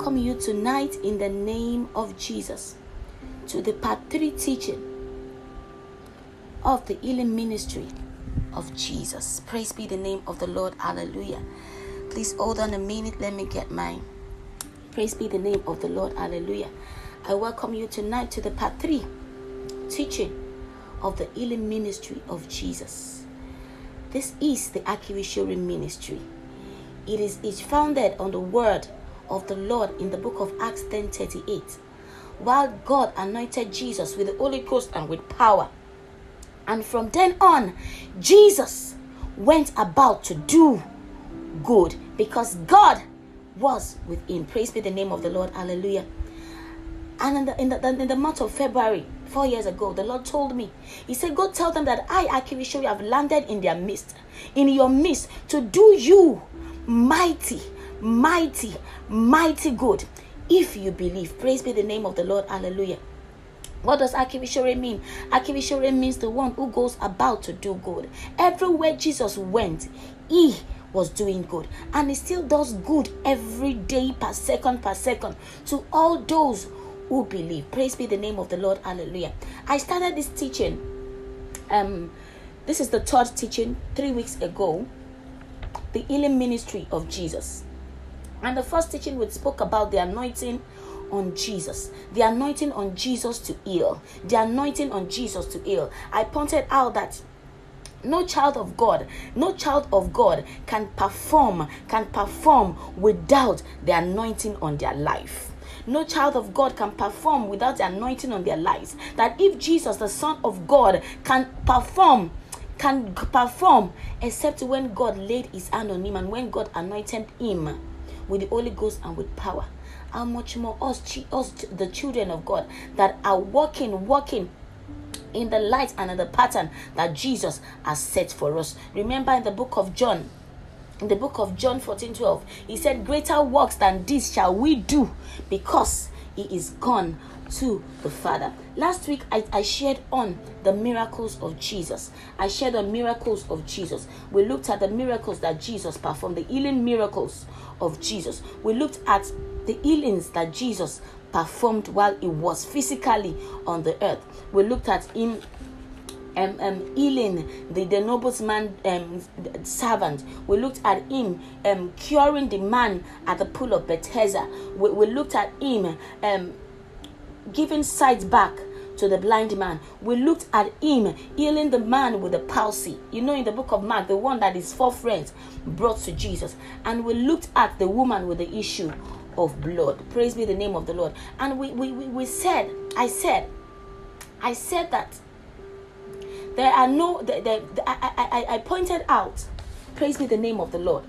welcome you tonight in the name of Jesus to the part 3 teaching of the healing ministry of Jesus. Praise be the name of the Lord. Hallelujah. Please hold on a minute. Let me get mine. praise be the name of the Lord. Hallelujah. I welcome you tonight to the part 3 teaching of the healing ministry of Jesus. This is the Akiwishori ministry. It is founded on the word of the Lord in the book of Acts 10:38. While God anointed Jesus with the Holy Ghost and with power. And from then on, Jesus went about to do good because God was with him. Praise be the name of the Lord. Hallelujah. And in the, in the, in the month of February, four years ago, the Lord told me, He said, Go tell them that I, Akivisho, have landed in their midst, in your midst, to do you mighty, mighty, mighty good. If you believe, praise be the name of the Lord. Hallelujah. What does Akivishore mean? Akivishore means the one who goes about to do good. Everywhere Jesus went, he was doing good and he still does good every day per second per second to all those who believe praise be the name of the lord hallelujah i started this teaching um this is the third teaching three weeks ago the healing ministry of jesus and the first teaching we spoke about the anointing on Jesus, the anointing on Jesus to heal, the anointing on Jesus to heal. I pointed out that no child of god no child of god can perform can perform without the anointing on their life. No child of god can perform without the anointing on their lives. That if jesus the son of god can perform can perform except when god laid his hand on him and when god anointed him with the holy ghost and with power how much more us, us the children of god that are walking walking in the light and in the pattern that Jesus has set for us. Remember in the book of John, in the book of John 14 12, he said, Greater works than this shall we do because he is gone to the Father. Last week, I, I shared on the miracles of Jesus. I shared on miracles of Jesus. We looked at the miracles that Jesus performed, the healing miracles of Jesus. We looked at the healings that Jesus performed while he was physically on the earth. We looked at him um, um, healing the, the nobleman um, servant. We looked at him um, curing the man at the pool of Bethesda. We, we looked at him um, giving sight back to the blind man. We looked at him healing the man with the palsy. You know, in the book of Mark, the one that his four friends brought to Jesus. And we looked at the woman with the issue of blood. Praise be the name of the Lord. And we, we, we, we said, I said, I said that there are no, the, the, the, I, I, I pointed out, praise be the name of the Lord,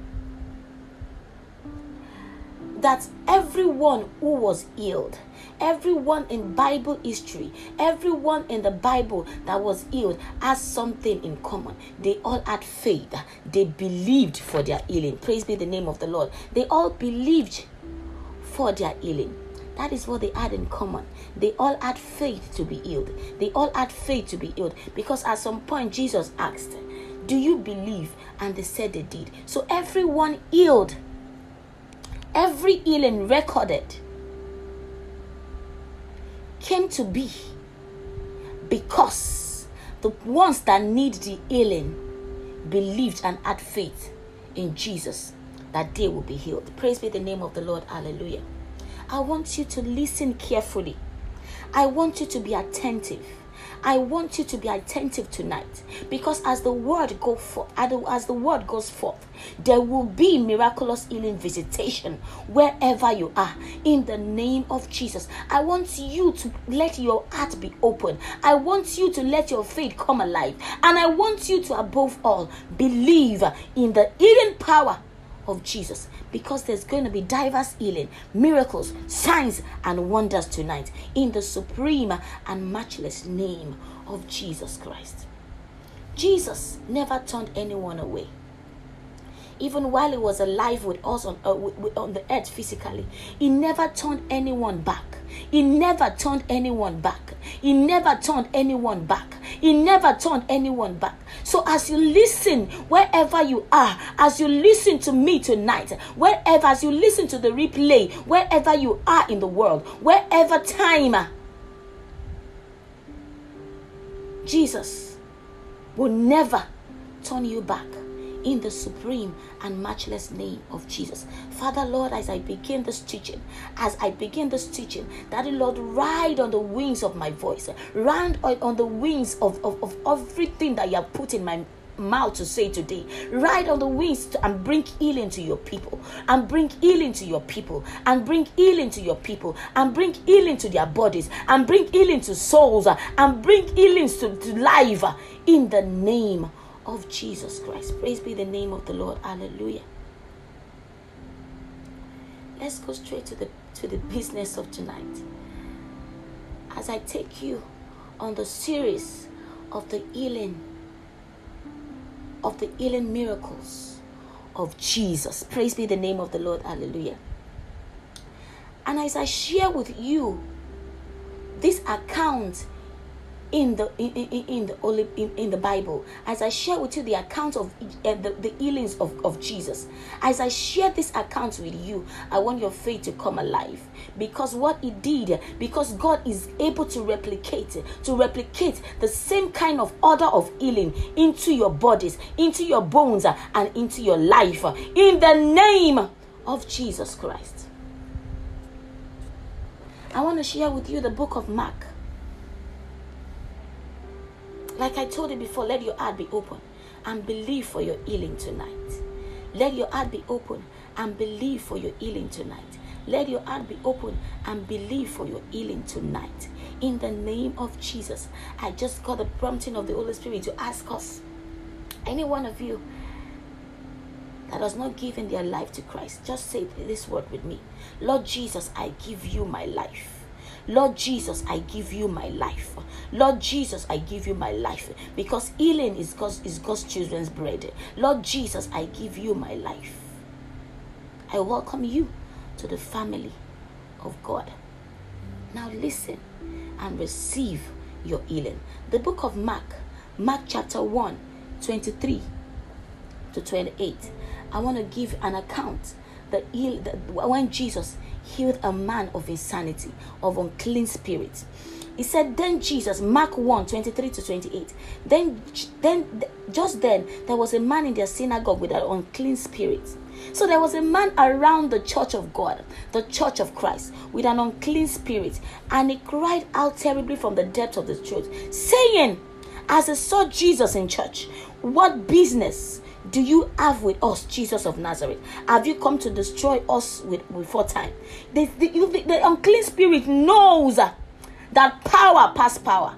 that everyone who was healed, everyone in Bible history, everyone in the Bible that was healed has something in common. They all had faith. They believed for their healing. Praise be the name of the Lord. They all believed for their healing. That is what they had in common. They all had faith to be healed. They all had faith to be healed because at some point Jesus asked, Do you believe? And they said they did. So everyone healed. Every healing recorded came to be because the ones that need the healing believed and had faith in Jesus that they will be healed. Praise be the name of the Lord. Hallelujah. I want you to listen carefully. I want you to be attentive. I want you to be attentive tonight because as the word go forth, as the word goes forth, there will be miraculous healing visitation wherever you are. In the name of Jesus, I want you to let your heart be open. I want you to let your faith come alive, and I want you to, above all, believe in the healing power of Jesus because there's going to be diverse healing, miracles, signs, and wonders tonight in the supreme and matchless name of Jesus Christ. Jesus never turned anyone away. Even while he was alive with us on, uh, on the earth physically, he never turned anyone back. He never turned anyone back. He never turned anyone back. He never turned anyone back. So as you listen, wherever you are, as you listen to me tonight, wherever, as you listen to the replay, wherever you are in the world, wherever time, Jesus will never turn you back in the supreme and matchless name of Jesus. Father, Lord, as I begin this teaching, as I begin this teaching, Daddy, Lord, ride on the wings of my voice, ride on the wings of, of, of everything that you have put in my mouth to say today. Ride on the wings to, and bring healing to your people, and bring healing to your people, and bring healing to your people, and bring healing to their bodies, and bring healing to souls, and bring healing to, to life in the name of Jesus Christ. Praise be the name of the Lord. Hallelujah. Let's go straight to the to the business of tonight. As I take you on the series of the healing of the healing miracles of Jesus. Praise be the name of the Lord. Hallelujah. And as I share with you this account in the in, in, in the only in, in the bible as i share with you the account of uh, the, the healings of, of jesus as i share this account with you i want your faith to come alive. Because what he did because god is able to replicate to replicate the same kind of order of healing into your bodies into your bones and into your life in the name of jesus christ. I want to share with you the book of mark like I told you before, let your heart be open and believe for your healing tonight. Let your heart be open and believe for your healing tonight. Let your heart be open and believe for your healing tonight. In the name of Jesus, I just got the prompting of the Holy Spirit to ask us, any one of you that has not given their life to Christ, just say this word with me Lord Jesus, I give you my life. Lord Jesus, I give you my life. Lord Jesus, I give you my life because healing is God's, is God's children's bread. Lord Jesus, I give you my life. I welcome you to the family of God. Now listen and receive your healing. The book of Mark, Mark chapter 1, 23 to 28. I want to give an account that, when Jesus healed a man of insanity, of unclean spirits. He said, Then Jesus, Mark 1 23 to 28. Then, then, just then, there was a man in their synagogue with an unclean spirit. So there was a man around the church of God, the church of Christ, with an unclean spirit, and he cried out terribly from the depths of the church, saying, As he saw Jesus in church, what business do you have with us, Jesus of Nazareth? Have you come to destroy us with before time? The, the, the, the unclean spirit knows that power past power.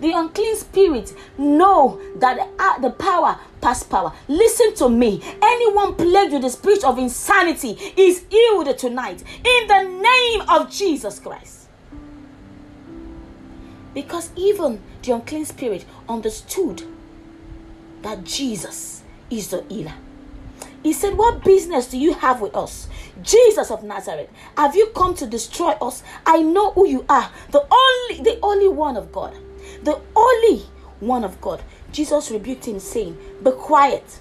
The unclean spirit know that uh, the power past power. Listen to me. Anyone plagued with the spirit of insanity is healed tonight in the name of Jesus Christ. Because even the unclean spirit understood that Jesus is the healer. He said, What business do you have with us? Jesus of Nazareth, have you come to destroy us? I know who you are, the only the only one of God. The only one of God. Jesus rebuked him, saying, Be quiet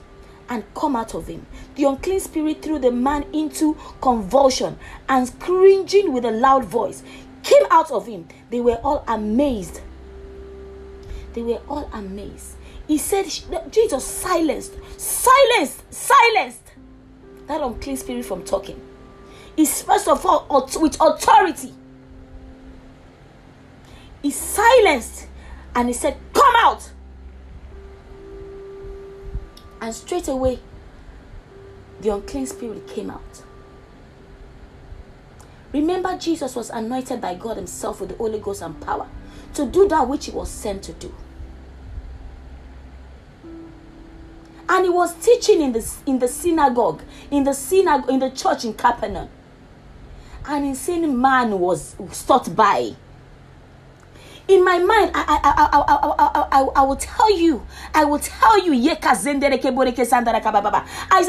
and come out of him. The unclean spirit threw the man into convulsion and screeching with a loud voice came out of him. They were all amazed. They were all amazed he said, Jesus silenced, silenced, silenced that unclean spirit from talking. Is first of all with authority. He silenced and he said, Come out. And straight away, the unclean spirit came out. Remember, Jesus was anointed by God Himself with the Holy Ghost and power to do that which He was sent to do. And he was teaching in the in the synagogue in the synagogue in the church in Capernaum. An insane man was stopped by. In my mind I, I, I, I, I, I, I will tell you i will tell you as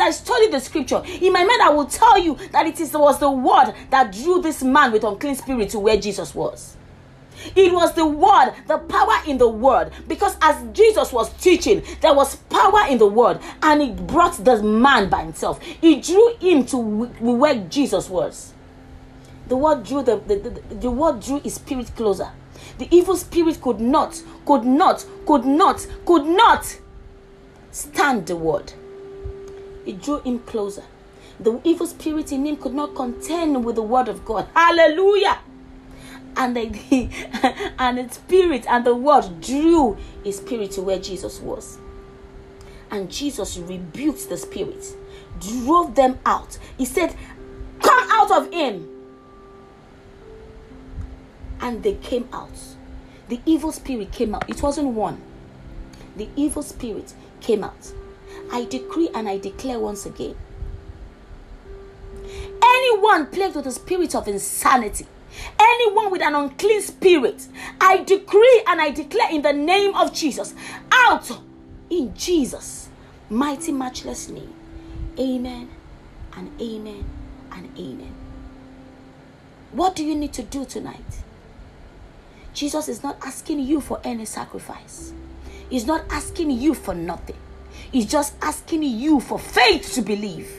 i study the scripture in my mind i will tell you that it is, was the word that drew this man with unclean spirit to where jesus was It was the word, the power in the word. Because as Jesus was teaching, there was power in the word, and it brought the man by himself. It drew him to where Jesus was. The word drew the, the, the, the word drew his spirit closer. The evil spirit could not, could not, could not, could not stand the word. It drew him closer. The evil spirit in him could not contend with the word of God. Hallelujah and the and the spirit and the word drew his spirit to where Jesus was. And Jesus rebuked the spirit, drove them out. He said, Come out of him. And they came out. The evil spirit came out. It wasn't one. The evil spirit came out. I decree and I declare once again anyone plagued with the spirit of insanity Anyone with an unclean spirit, I decree and I declare in the name of Jesus, out in Jesus' mighty, matchless name. Amen and amen and amen. What do you need to do tonight? Jesus is not asking you for any sacrifice. He's not asking you for nothing. He's just asking you for faith to believe.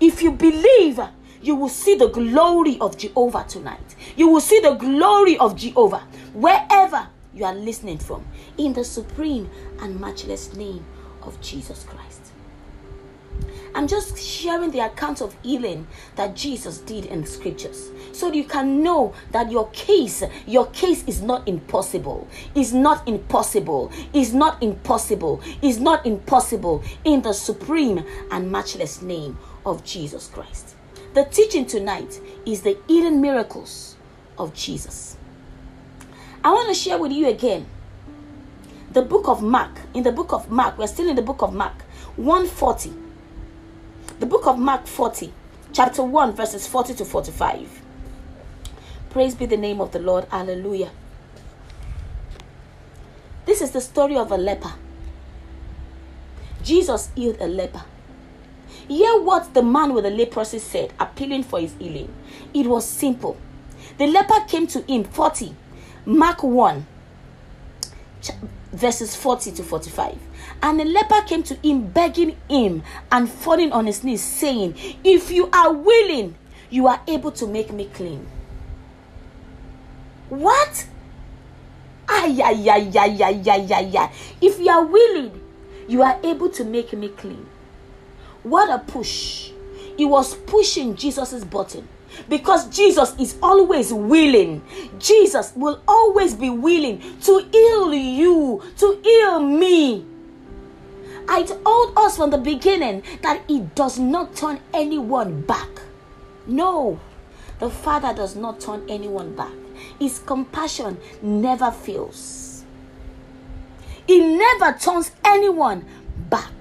If you believe, you will see the glory of Jehovah tonight. You will see the glory of Jehovah wherever you are listening from in the supreme and matchless name of Jesus Christ. I'm just sharing the account of healing that Jesus did in the scriptures so you can know that your case your case is not impossible is not impossible is not impossible is not impossible in the supreme and matchless name of Jesus Christ. The teaching tonight is the hidden miracles of Jesus. I want to share with you again the book of Mark. In the book of Mark, we're still in the book of Mark 140. The book of Mark 40, chapter 1, verses 40 to 45. Praise be the name of the Lord. Hallelujah. This is the story of a leper. Jesus healed a leper. Hear what the man with the leprosy said, appealing for his healing. It was simple. The leper came to him, 40, Mark 1, verses 40 to 45. And the leper came to him, begging him and falling on his knees, saying, If you are willing, you are able to make me clean. What? Ay, ay, ay, ay, ay, ay, ay, ay. If you are willing, you are able to make me clean. What a push. He was pushing Jesus's button because Jesus is always willing. Jesus will always be willing to heal you, to heal me. I told us from the beginning that He does not turn anyone back. No, the Father does not turn anyone back. His compassion never fails. He never turns anyone back.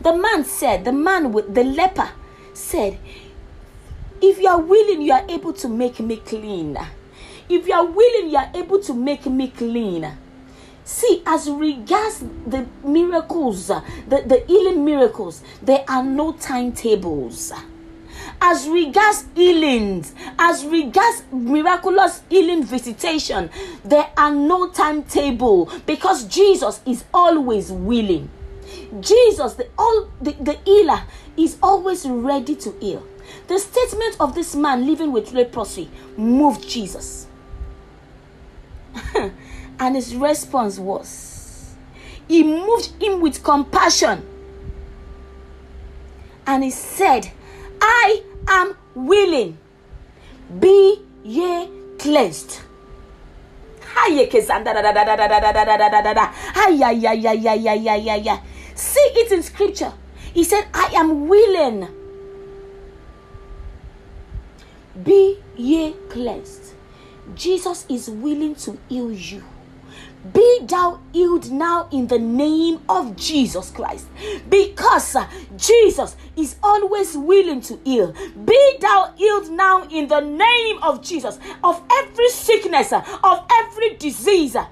The man said, the man with the leper said, If you are willing, you are able to make me clean. If you are willing, you are able to make me clean. See, as regards the miracles, the, the healing miracles, there are no timetables. As regards healings, as regards miraculous healing visitation, there are no timetable because Jesus is always willing. Jesus, the all the, the healer, is always ready to heal. The statement of this man living with leprosy moved Jesus. and his response was he moved him with compassion. And he said, I am willing. Be ye cleansed. See it in scripture. He said, I am willing. Be ye cleansed. Jesus is willing to heal you. Be thou healed now in the name of Jesus Christ. Because uh, Jesus is always willing to heal. Be thou healed now in the name of Jesus of every sickness, uh, of every disease. Uh,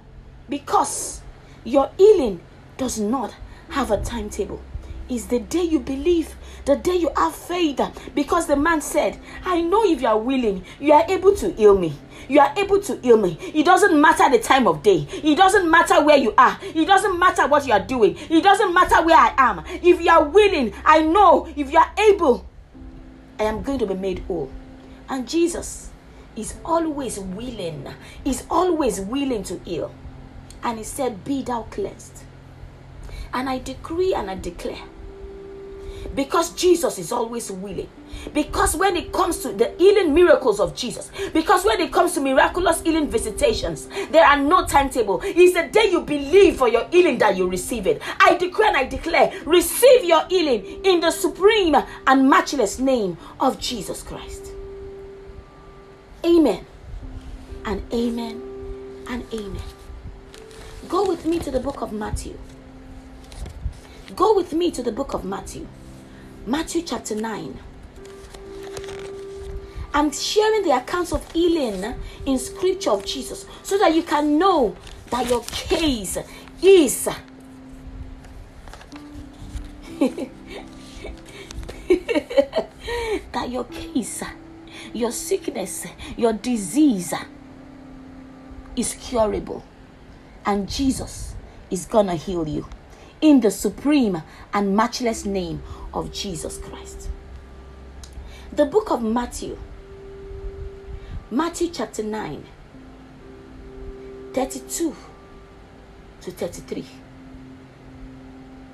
because your healing does not have a timetable. is the day you believe, the day you have faith. Because the man said, I know if you are willing, you are able to heal me. You are able to heal me. It doesn't matter the time of day. It doesn't matter where you are. It doesn't matter what you are doing. It doesn't matter where I am. If you are willing, I know if you are able, I am going to be made whole. And Jesus is always willing, is always willing to heal. And he said, Be thou cleansed. And I decree and I declare because Jesus is always willing. Because when it comes to the healing miracles of Jesus, because when it comes to miraculous healing visitations, there are no timetable. It's the day you believe for your healing that you receive it. I declare and I declare, receive your healing in the supreme and matchless name of Jesus Christ. Amen. And amen. And amen. Go with me to the book of Matthew. Go with me to the book of Matthew. Matthew chapter 9. I'm sharing the accounts of healing in scripture of Jesus so that you can know that your case is that your case, your sickness, your disease is curable and Jesus is gonna heal you in the supreme and matchless name of Jesus Christ. The book of Matthew, Matthew chapter 9, 32 to 33.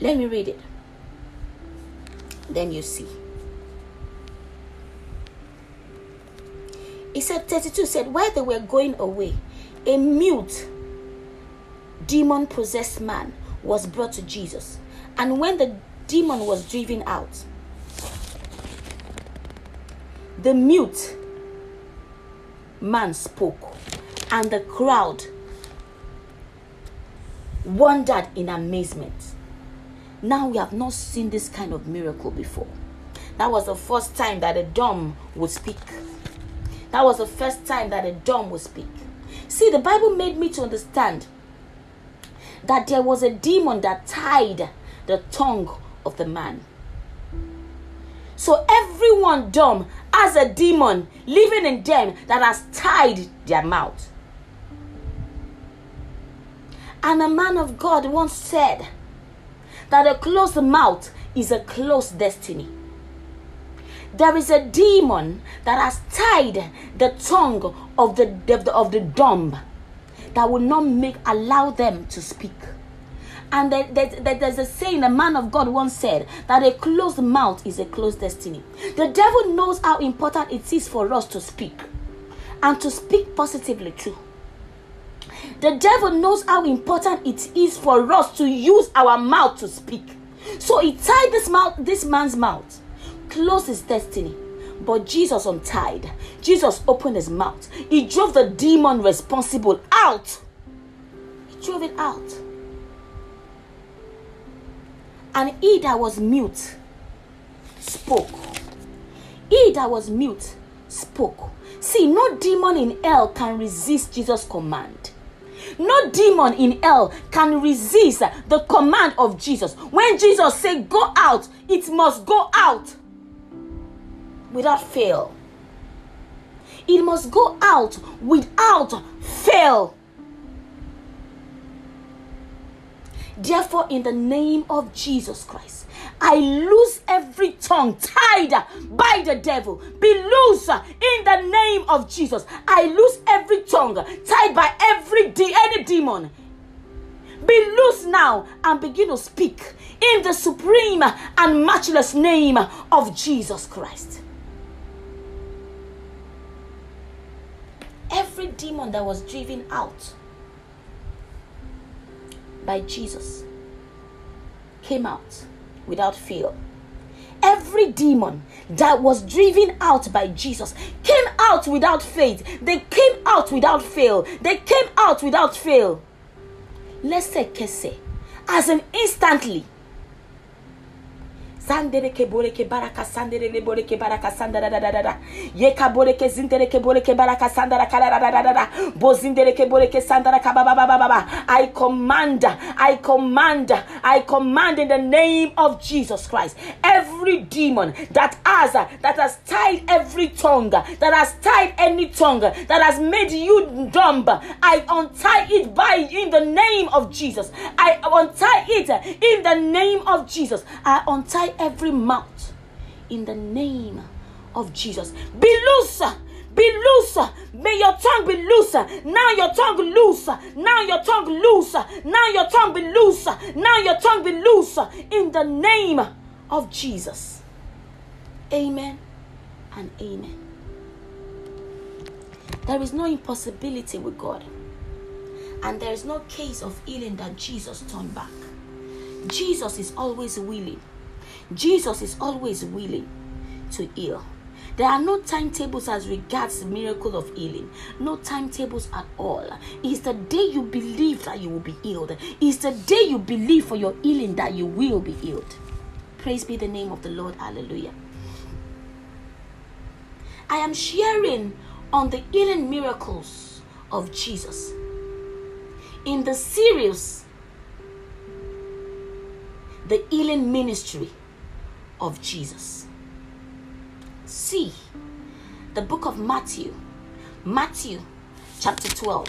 Let me read it. Then you see. He said, 32 said, While they were going away, a mute, demon possessed man was brought to Jesus. And when the demon was driven out, the mute man spoke, and the crowd wondered in amazement. Now we have not seen this kind of miracle before. That was the first time that a dumb would speak. That was the first time that a dumb would speak. See, the Bible made me to understand that there was a demon that tied the tongue of the man. So everyone dumb has a demon living in them that has tied their mouth. And a man of God once said that a closed mouth is a closed destiny. There is a demon that has tied the tongue of the, of the, of the dumb that will not make allow them to speak. And there's a saying a man of God once said that a closed mouth is a closed destiny. The devil knows how important it is for us to speak and to speak positively too. The devil knows how important it is for us to use our mouth to speak. So he tied this mouth, this man's mouth, closed his destiny. But Jesus untied. Jesus opened his mouth. He drove the demon responsible out. He drove it out. And he that was mute spoke. He that was mute spoke. See, no demon in hell can resist Jesus' command. No demon in hell can resist the command of Jesus. When Jesus said, Go out, it must go out without fail. It must go out without fail. Therefore, in the name of Jesus Christ, I lose every tongue tied by the devil. Be loose in the name of Jesus. I lose every tongue tied by every de- any demon. Be loose now and begin to speak in the supreme and matchless name of Jesus Christ. Every demon that was driven out by Jesus came out without fear. Every demon that was driven out by Jesus came out without faith. They came out without fail. They came out without fail. Let's say. As an instantly. Zandere ke bore ke baraka sandere le bore ke baraka sandara da da da da. Ye ka bore ke zindere ke bore ke baraka sandara kala da da da da da. Bozindere ke bore ke sandara ka ba ba ba ba ba ba. I command, I command, I command in the name of Jesus Christ. Every demon that has that has tied every tongue, that has tied any tongue, that has made you dumb, I untie it by in the name of Jesus. I untie it in the name of Jesus. I untie every mouth in the name of Jesus. Be loose. Be loose. May your tongue be loose. Now your tongue loose. Now your tongue loose. Now your tongue be loose. Now your tongue be loose. In the name of Jesus. Amen and amen. There is no impossibility with God. And there is no case of healing that Jesus turned back. Jesus is always willing Jesus is always willing to heal. There are no timetables as regards miracle of healing. No timetables at all. It's the day you believe that you will be healed. It's the day you believe for your healing that you will be healed. Praise be the name of the Lord. Hallelujah. I am sharing on the healing miracles of Jesus in the series The Healing Ministry of Jesus. See the book of Matthew, Matthew chapter 12.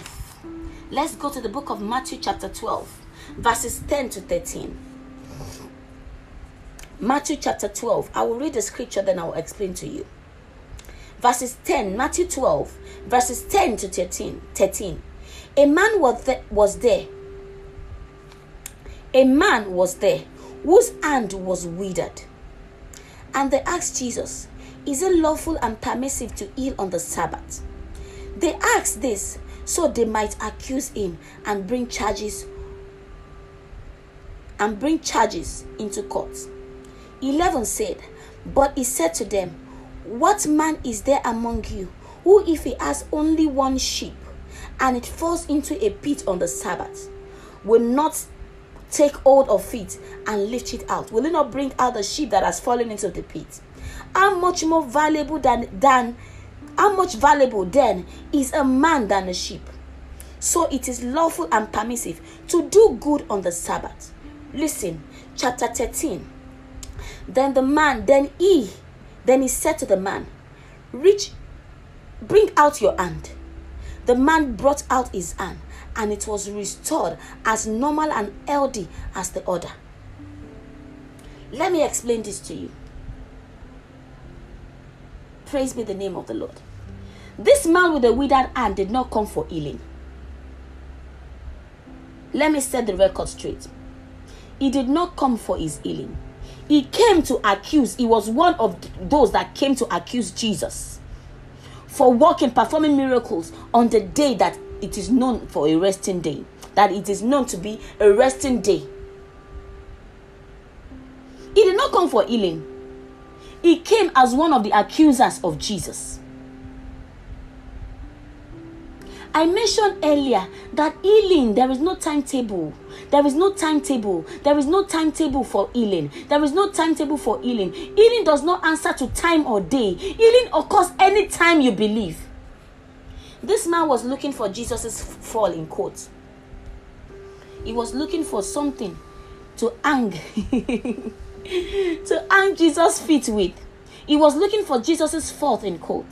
Let's go to the book of Matthew chapter 12, verses 10 to 13. Matthew chapter 12. I will read the scripture, then I will explain to you. Verses 10, Matthew 12, verses 10 to 13. 13. A man was there, was there. A man was there whose hand was withered. And they asked Jesus, Is it lawful and permissive to heal on the Sabbath? They asked this so they might accuse him and bring charges and bring charges into court. 11 said, But he said to them, What man is there among you who, if he has only one sheep and it falls into a pit on the Sabbath, will not take hold of it and lift it out? Will it not bring out the sheep that has fallen into the pit? How much more valuable than than how much valuable then is a man than a sheep? So it is lawful and permissive to do good on the Sabbath. Listen, chapter 13. Then the man, then he, then he said to the man, Reach, bring out your hand. The man brought out his hand and it was restored as normal and healthy as the other. Let me explain this to you. Praise be the name of the Lord. This man with the withered hand did not come for healing. Let me set the record straight. He did not come for his healing. He came to accuse, he was one of those that came to accuse Jesus for working, performing miracles on the day that it is known for a resting day, that it is known to be a resting day. He did not come for healing, he came as one of the accusers of Jesus. I mentioned earlier that healing, there is no timetable. There is no timetable. There is no timetable for healing. There is no timetable for healing. Healing does not answer to time or day. Healing occurs anytime you believe. This man was looking for Jesus's fall in court. He was looking for something to hang to hang Jesus' feet with. He was looking for Jesus's fault in court.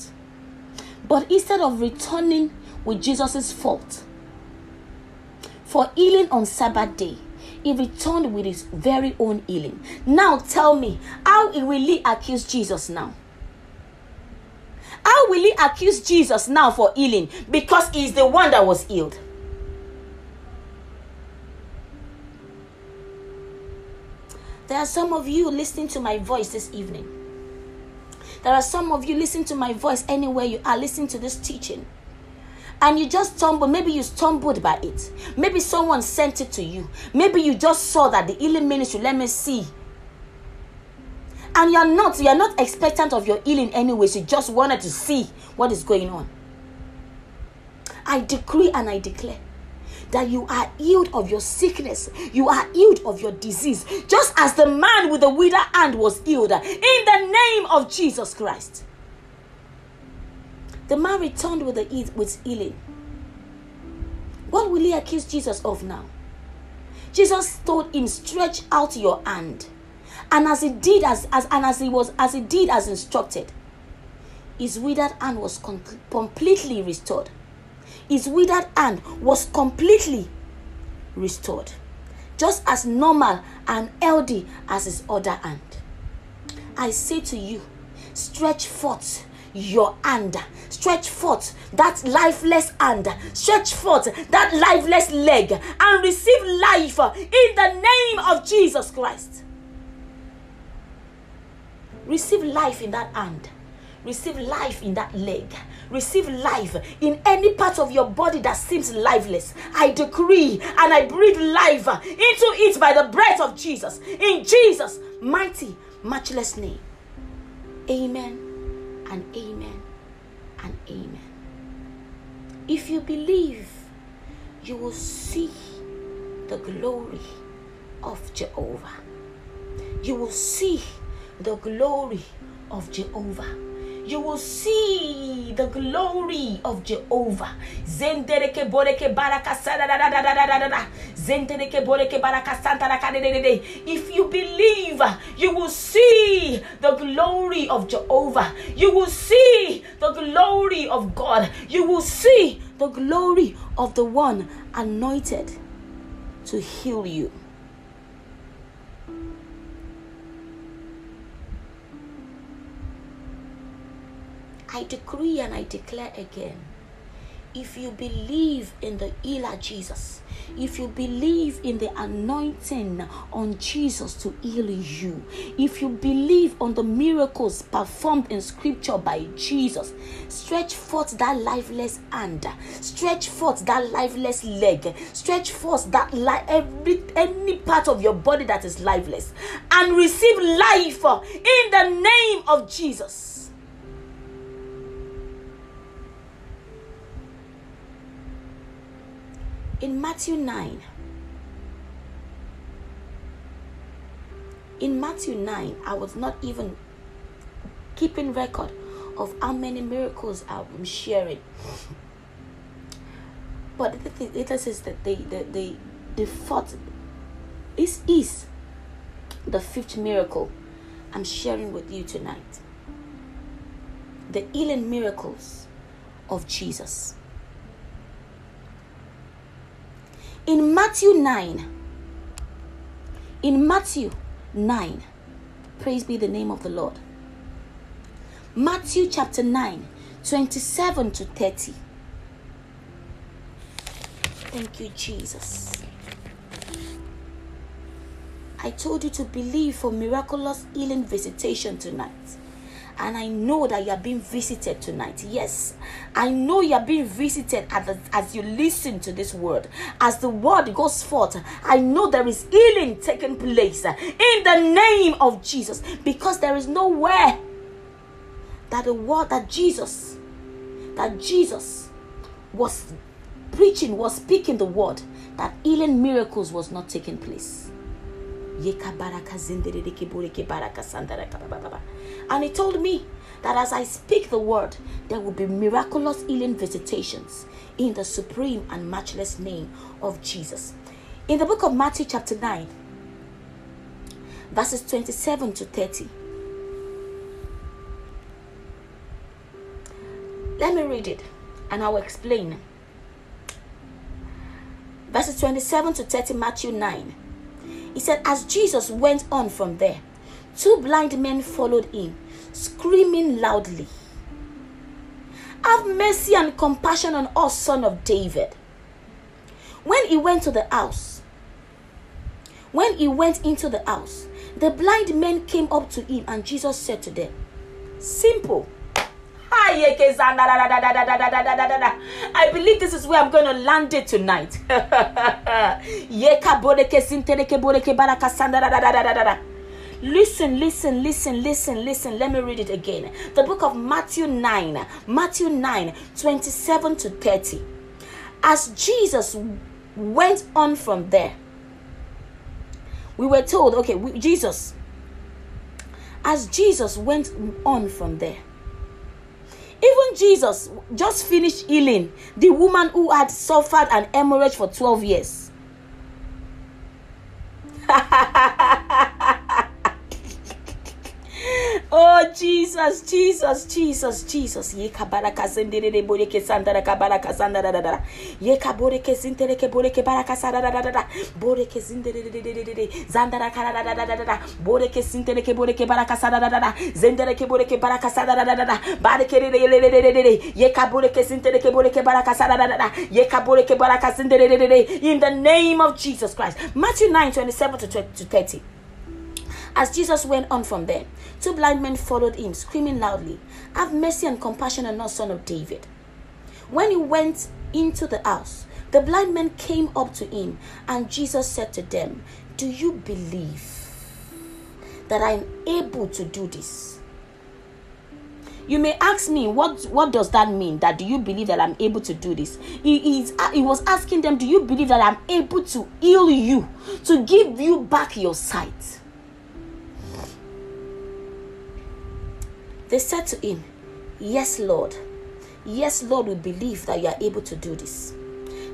But instead of returning with Jesus's fault for healing on Sabbath day, he returned with his very own healing. Now tell me, how will he accuse Jesus now? How will he accuse Jesus now for healing? Because he's the one that was healed. There are some of you listening to my voice this evening. There are some of you listening to my voice anywhere you are listening to this teaching. And you just stumbled, maybe you stumbled by it. Maybe someone sent it to you. Maybe you just saw that the healing ministry, let me see. And you're not, you're not expectant of your healing anyways. You just wanted to see what is going on. I decree and I declare that you are healed of your sickness, you are healed of your disease, just as the man with the withered hand was healed in the name of Jesus Christ. The man returned with the with healing. What will he accuse Jesus of now? Jesus told him, "Stretch out your hand," and as he did, as, as and as he was as he did as instructed, his withered hand was com- completely restored. His withered hand was completely restored, just as normal and healthy as his other hand. I say to you, stretch forth your hand. Stretch forth that lifeless hand. Stretch forth that lifeless leg and receive life in the name of Jesus Christ. Receive life in that hand. Receive life in that leg. Receive life in any part of your body that seems lifeless. I decree and I breathe life into it by the breath of Jesus. In Jesus' mighty, matchless name. Amen and amen and amen. If you believe, you will see the glory of Jehovah. You will see the glory of Jehovah you will see the glory of Jehovah. Zendereke boreke baraka Zendereke boreke baraka If you believe, you will see the glory of Jehovah. You will see the glory of God. You will see the glory of the one anointed to heal you. I decree and I declare again if you believe in the healer Jesus, if you believe in the anointing on Jesus to heal you, if you believe on the miracles performed in scripture by Jesus, stretch forth that lifeless hand, stretch forth that lifeless leg, stretch forth that li- every any part of your body that is lifeless, and receive life in the name of Jesus. In Matthew 9, in Matthew 9, I was not even keeping record of how many miracles I'm sharing. But it says that they, the, the, the fourth, this is the fifth miracle I'm sharing with you tonight. The healing miracles of Jesus. In Matthew 9, in Matthew 9, praise be the name of the Lord. Matthew chapter 9, 27 to 30. Thank you, Jesus. I told you to believe for miraculous healing visitation tonight. And I know that you are being visited tonight. Yes, I know you are being visited as, as you listen to this word. As the word goes forth, I know there is healing taking place in the name of Jesus. Because there is nowhere that the word that Jesus, that Jesus was preaching, was speaking the word, that healing miracles was not taking place. And he told me that as I speak the word, there will be miraculous healing visitations in the supreme and matchless name of Jesus. In the book of Matthew, chapter 9, verses 27 to 30. Let me read it and I will explain. Verses 27 to 30, Matthew 9. He said, As Jesus went on from there, Two blind men followed him, screaming loudly, Have mercy and compassion on us, son of David. When he went to the house, when he went into the house, the blind men came up to him, and Jesus said to them, Simple. I believe this is where I'm going to land it tonight. Listen, listen, listen, listen, listen. Let me read it again. The book of Matthew 9, Matthew 9, 27 to 30. As Jesus went on from there, we were told, okay, we, Jesus, as Jesus went on from there, even Jesus just finished healing the woman who had suffered an hemorrhage for 12 years. Oh Jesus, Jesus, Jesus, Jesus. Ye kabaraka sendere de bore ke sandara kabaraka sandara da da. Ye kabore ke sintere ke bore ke baraka sara da da da da. Bore ke sindere de de de de de. Zandara kara da da da da da. Bore ke sintere ke bore ke baraka sara da da da. Zendere ke bore ke baraka sara da da da da. Bare ke de de de de de de. Ye kabore ke sintere ke bore ke baraka sara da da da. Ye kabore ke baraka sindere de de de. In the name of Jesus Christ. Matthew 9, 27 to 30. As Jesus went on from there, two blind men followed him, screaming loudly, Have mercy and compassion on us, son of David. When he went into the house, the blind men came up to him, and Jesus said to them, Do you believe that I am able to do this? You may ask me, what, what does that mean? That do you believe that I'm able to do this? He, he was asking them, Do you believe that I'm able to heal you, to give you back your sight? They said to him, Yes, Lord. Yes, Lord, we believe that you are able to do this.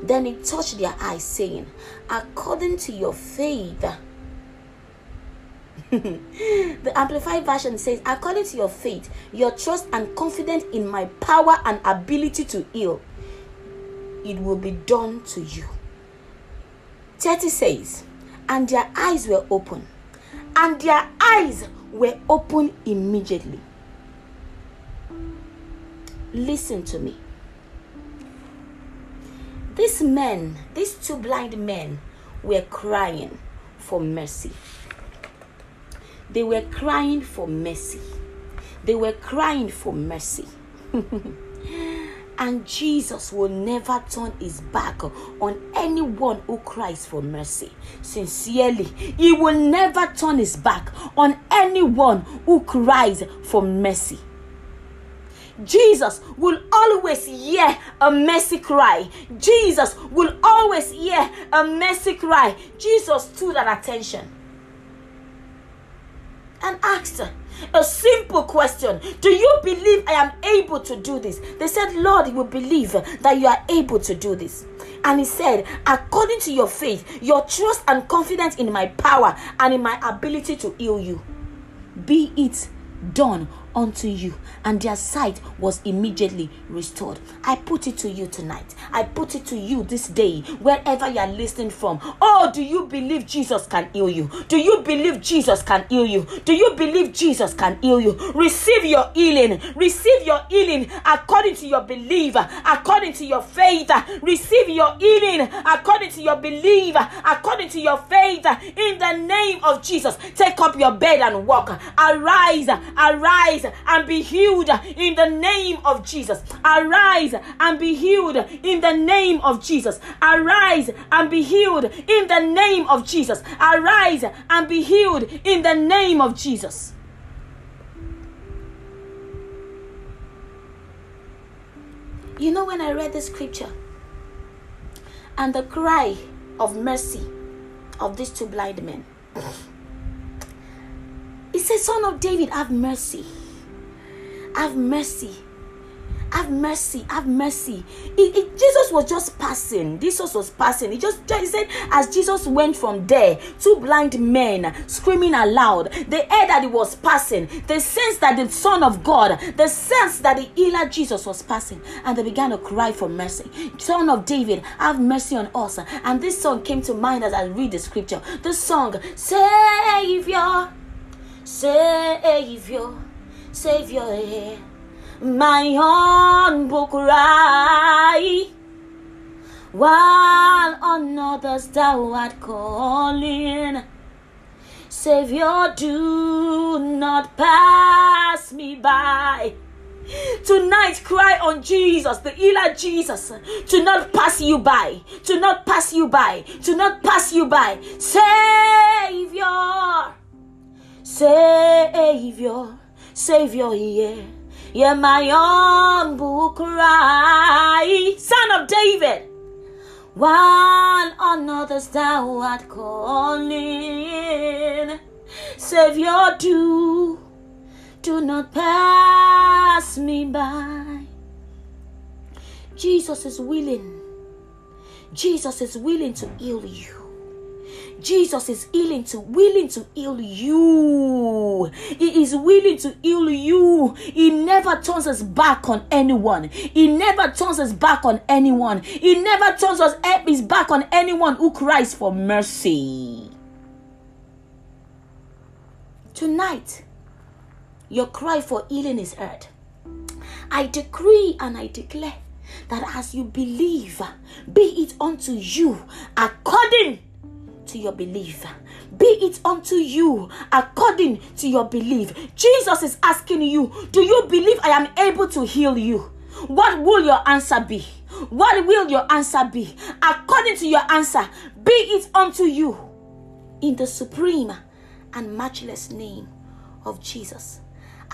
Then he touched their eyes, saying, According to your faith, the Amplified Version says, According to your faith, your trust and confidence in my power and ability to heal, it will be done to you. 30 says, And their eyes were open, and their eyes were open immediately. Listen to me. These men, these two blind men, were crying for mercy. They were crying for mercy. They were crying for mercy. and Jesus will never turn his back on anyone who cries for mercy. Sincerely, he will never turn his back on anyone who cries for mercy. Jesus will always hear a mercy cry. Jesus will always hear a mercy cry. Jesus stood at attention and asked a simple question Do you believe I am able to do this? They said, Lord, will believe that you are able to do this. And he said, According to your faith, your trust and confidence in my power and in my ability to heal you, be it done unto you, and their sight was immediately restored. I put it to you tonight. I put it to you this day, wherever you are listening from. Oh, do you believe Jesus can heal you? Do you believe Jesus can heal you? Do you believe Jesus can heal you? Receive your healing. Receive your healing according to your belief, according to your faith. Receive your healing according to your belief, according to your faith. In the name of Jesus, take up your bed and walk. Arise, arise Arise and be healed in the name of Jesus. Arise and be healed in the name of Jesus. Arise and be healed in the name of Jesus. Arise and be healed in the name of Jesus. You know, when I read the scripture and the cry of mercy of these two blind men, it says, Son of David, have mercy. Have mercy. Have mercy, have mercy. It, it, Jesus was just passing. Jesus was passing. He just, he said, as Jesus went from there, two blind men screaming aloud. They heard that he was passing. They sensed that the Son of God, the sense that the healer Jesus was passing, and they began to cry for mercy. Son of David, have mercy on us. And this song came to mind as I read the scripture. The song, Savior, Savior Savior, my humble cry. While on others thou art calling, Savior, do not pass me by. Tonight, cry on Jesus, the healer Jesus, to not pass you by, to not pass you by, to not pass you by. Savior, Savior. Savior, yeah. Yeah, my humble cry. Son of David, One another's thou art calling. Savior, do, do not pass me by. Jesus is willing. Jesus is willing to heal you. Jesus is willing to willing to heal you. He is willing to heal you. He never turns us back on anyone. He never turns us back on anyone. He never turns us eh, his back on anyone who cries for mercy. Tonight, your cry for healing is heard. I decree and I declare that as you believe, be it unto you according to your belief. Be it unto you according to your belief. Jesus is asking you, Do you believe I am able to heal you? What will your answer be? What will your answer be? According to your answer, be it unto you in the supreme and matchless name of Jesus.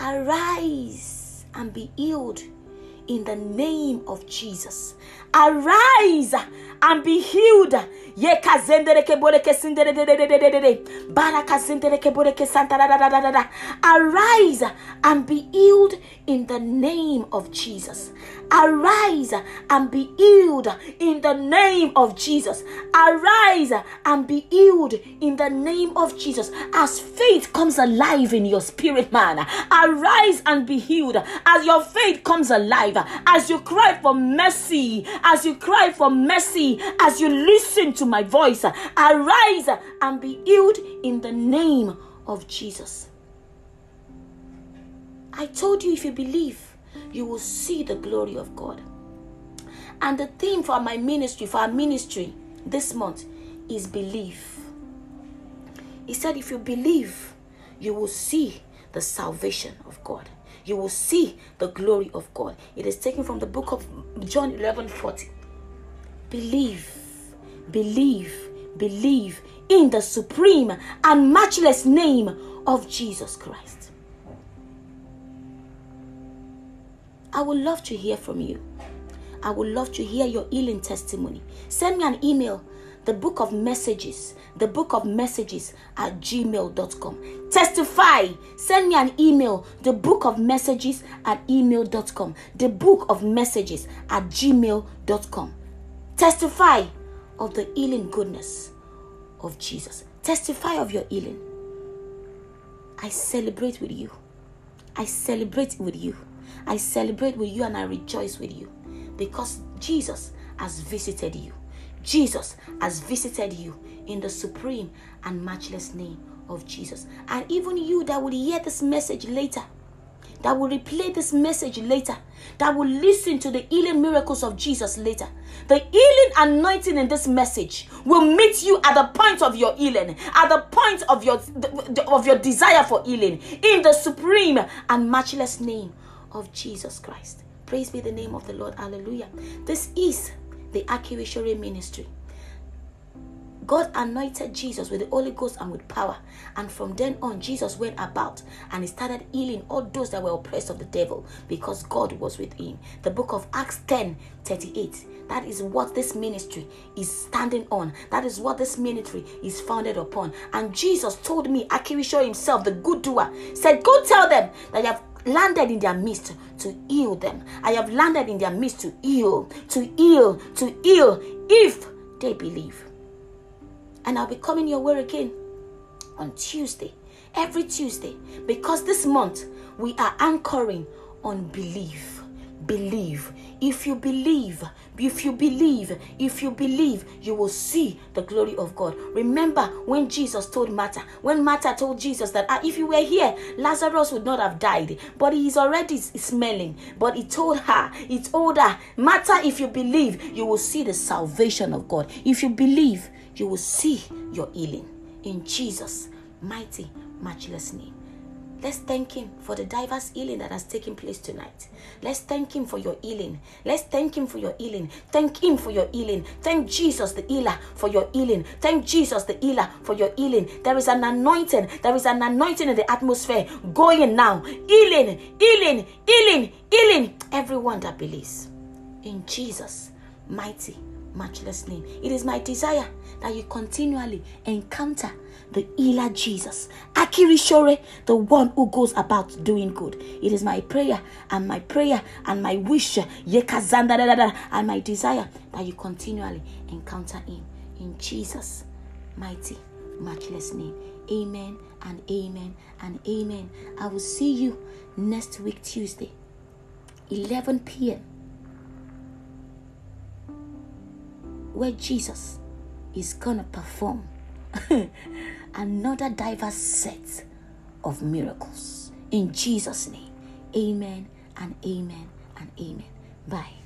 Arise and be healed in the name of Jesus. Arise and be healed. Arise and be healed in the name of Jesus. Arise and be healed in the name of Jesus. Arise and be healed in the name of Jesus. As faith comes alive in your spirit, man, arise and be healed. As your faith comes alive, as you cry for mercy, as you cry for mercy, as you listen to my voice, arise and be healed in the name of Jesus. I told you if you believe, you will see the glory of God. And the theme for my ministry, for our ministry this month, is belief. He said, if you believe, you will see the salvation of God. You will see the glory of God. It is taken from the book of John 11 40. Believe, believe, believe in the supreme and matchless name of Jesus Christ. I would love to hear from you. I would love to hear your healing testimony. Send me an email, the book of messages, the book of messages at gmail.com. Testify. Send me an email, the book of messages at email.com. The book of messages at gmail.com. Testify of the healing goodness of Jesus. Testify of your healing. I celebrate with you. I celebrate with you. I celebrate with you and I rejoice with you because Jesus has visited you. Jesus has visited you in the supreme and matchless name of Jesus. And even you that will hear this message later, that will replay this message later, that will listen to the healing miracles of Jesus later. The healing anointing in this message will meet you at the point of your healing, at the point of your of your desire for healing, in the supreme and matchless name of Jesus Christ. Praise be the name of the Lord. Hallelujah. This is the Akiwishore ministry. God anointed Jesus with the Holy Ghost and with power. And from then on, Jesus went about and he started healing all those that were oppressed of the devil because God was with him. The book of Acts 10 38. That is what this ministry is standing on. That is what this ministry is founded upon. And Jesus told me, Akirisho himself, the good doer, said, Go tell them that you have landed in their midst to heal them. I have landed in their midst to heal, to heal, to heal if they believe. And I'll be coming your way again on Tuesday, every Tuesday, because this month we are anchoring on belief believe. If you believe, if you believe, if you believe, you will see the glory of God. Remember when Jesus told Martha, when Martha told Jesus that ah, if you were here, Lazarus would not have died, but he is already smelling. But he told her, he told her, Martha, if you believe, you will see the salvation of God. If you believe, you will see your healing. In Jesus' mighty, matchless name. Let's thank Him for the diverse healing that has taken place tonight. Let's thank Him for your healing. Let's thank Him for your healing. Thank Him for your healing. Thank Jesus, the healer, for your healing. Thank Jesus, the healer, for your healing. There is an anointing. There is an anointing in the atmosphere going now. Healing, healing, healing, healing. Everyone that believes in Jesus' mighty, matchless name. It is my desire that you continually encounter the healer Jesus. Akiri Shore, the one who goes about doing good. It is my prayer and my prayer and my wish, and my desire that you continually encounter him in Jesus' mighty, matchless name. Amen and amen and amen. I will see you next week, Tuesday, 11 p.m., where Jesus is gonna perform another diverse set of miracles. In Jesus' name, amen and amen and amen. Bye.